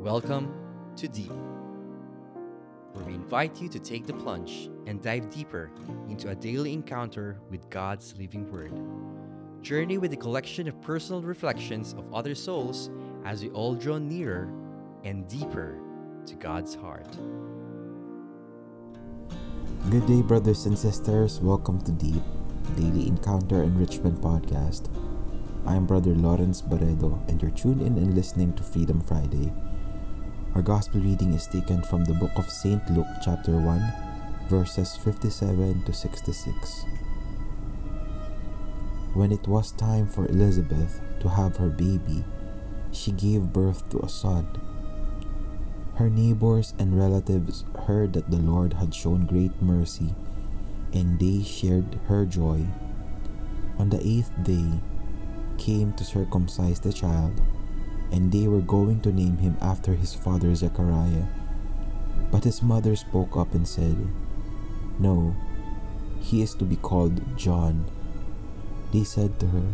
Welcome to Deep, where we invite you to take the plunge and dive deeper into a daily encounter with God's living Word. Journey with a collection of personal reflections of other souls as we all draw nearer and deeper to God's heart. Good day, brothers and sisters. Welcome to Deep, Daily Encounter Enrichment Podcast. I'm Brother Lawrence Barredo, and you're tuned in and listening to Freedom Friday. Our gospel reading is taken from the book of St. Luke, chapter 1, verses 57 to 66. When it was time for Elizabeth to have her baby, she gave birth to a son. Her neighbors and relatives heard that the Lord had shown great mercy, and they shared her joy. On the eighth day, came to circumcise the child, and they were going to name him after his father Zechariah. But his mother spoke up and said, No, he is to be called John. They said to her,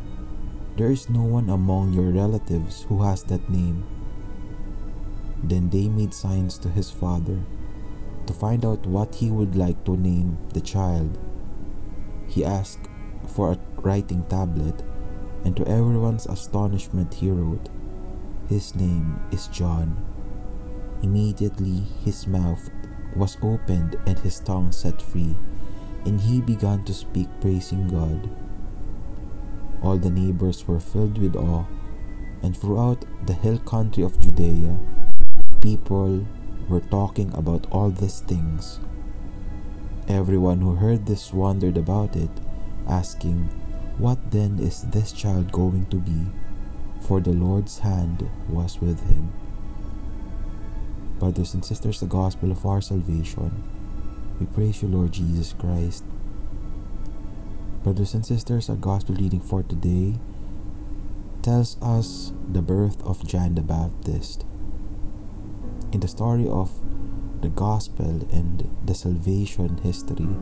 There is no one among your relatives who has that name. Then they made signs to his father to find out what he would like to name the child. He asked for a writing tablet and to everyone's astonishment he wrote, His name is John. Immediately his mouth was opened and his tongue set free, and he began to speak, praising God. All the neighbors were filled with awe, and throughout the hill country of Judea, people were talking about all these things. Everyone who heard this wondered about it, asking, what then is this child going to be? For the Lord's hand was with him. Brothers and sisters, the gospel of our salvation. We praise you, Lord Jesus Christ. Brothers and sisters, our gospel reading for today tells us the birth of John the Baptist. In the story of the gospel and the salvation history,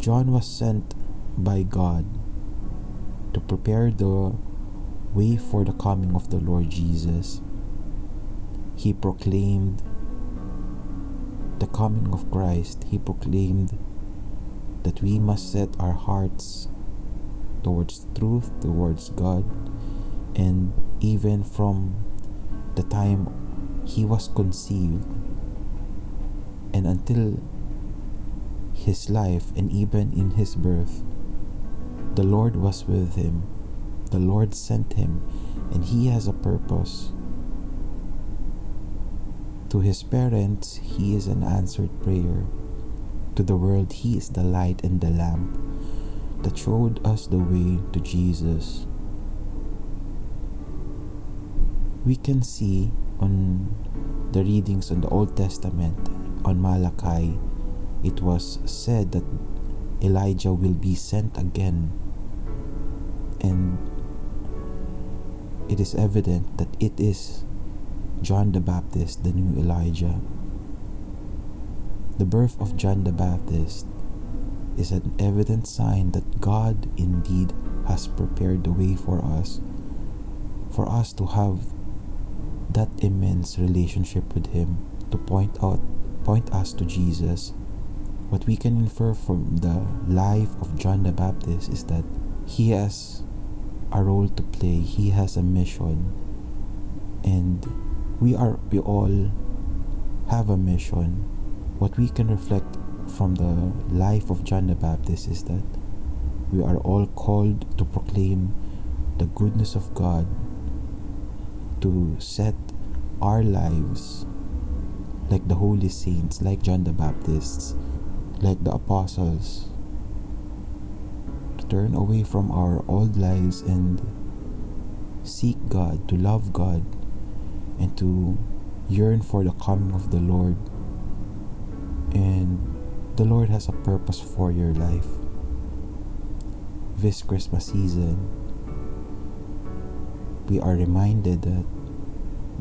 John was sent by God to prepare the way for the coming of the Lord Jesus. He proclaimed the coming of Christ. He proclaimed that we must set our hearts towards truth, towards God, and even from the time he was conceived and until his life and even in his birth the Lord was with him. The Lord sent him, and he has a purpose. To his parents, he is an answered prayer. To the world, he is the light and the lamp that showed us the way to Jesus. We can see on the readings in the Old Testament, on Malachi, it was said that Elijah will be sent again and it is evident that it is John the Baptist, the new Elijah. The birth of John the Baptist is an evident sign that God indeed has prepared the way for us, for us to have that immense relationship with Him, to point out, point us to Jesus. What we can infer from the life of John the Baptist is that he has a role to play. He has a mission. And we are we all have a mission. What we can reflect from the life of John the Baptist is that we are all called to proclaim the goodness of God to set our lives like the holy saints like John the Baptist like the apostles turn away from our old lives and seek God, to love God, and to yearn for the coming of the Lord. And the Lord has a purpose for your life. This Christmas season, we are reminded that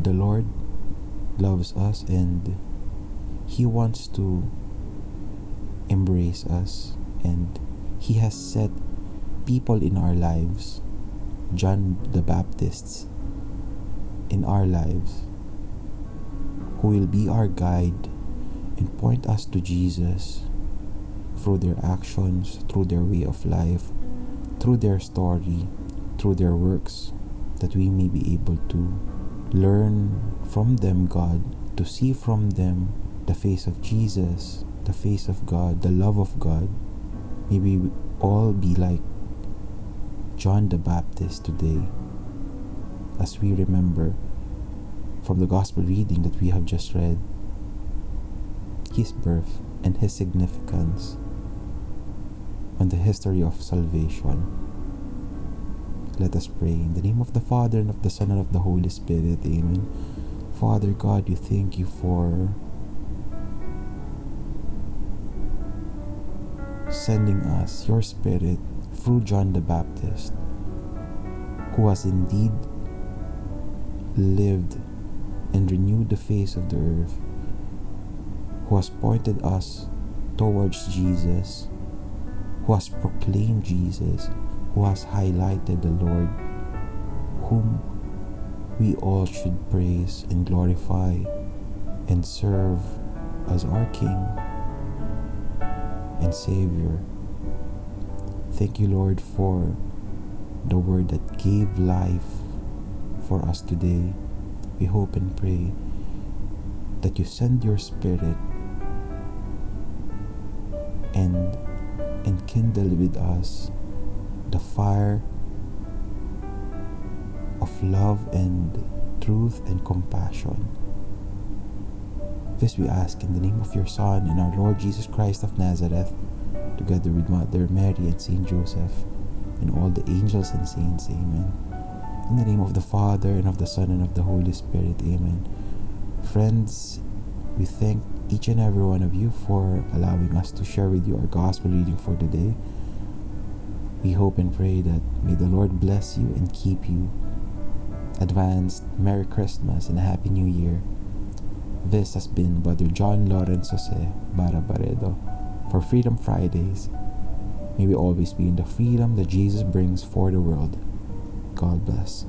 the Lord loves us and He wants to embrace us and He has set people in our lives, John the Baptists, in our lives who will be our guide and point us to Jesus through their actions, through their way of life, through their story, through their works, that we may be able to learn from them, God, to see from them the face of Jesus, the face of God, the love of God. May we all be like John the Baptist today as we remember from the gospel reading that we have just read his birth and his significance on the history of salvation. Let us pray in the name of the Father and of the Son and of the Holy Spirit. Amen. Father God, we thank you for sending us your Spirit through John the Baptist, who has indeed lived and renewed the face of the earth, who has pointed us towards Jesus, who has proclaimed Jesus, who has highlighted the Lord, whom we all should praise and glorify and serve as our King and Savior. Thank you, Lord, for the word that gave life for us today. We hope and pray that you send your Spirit and enkindle with us the fire of love and truth and compassion. This we ask in the name of your Son and our Lord Jesus Christ of Nazareth, together with Mother Mary and Saint Joseph, and all the angels and saints. Amen. In the name of the Father, and of the Son, and of the Holy Spirit. Amen. Friends, we thank each and every one of you for allowing us to share with you our gospel reading for today. We hope and pray that may the Lord bless you and keep you. Advanced Merry Christmas and a Happy New Year. This has been Brother John Lawrence Jose Barabaredo for Freedom Fridays. May we always be in the freedom that Jesus brings for the world. God bless.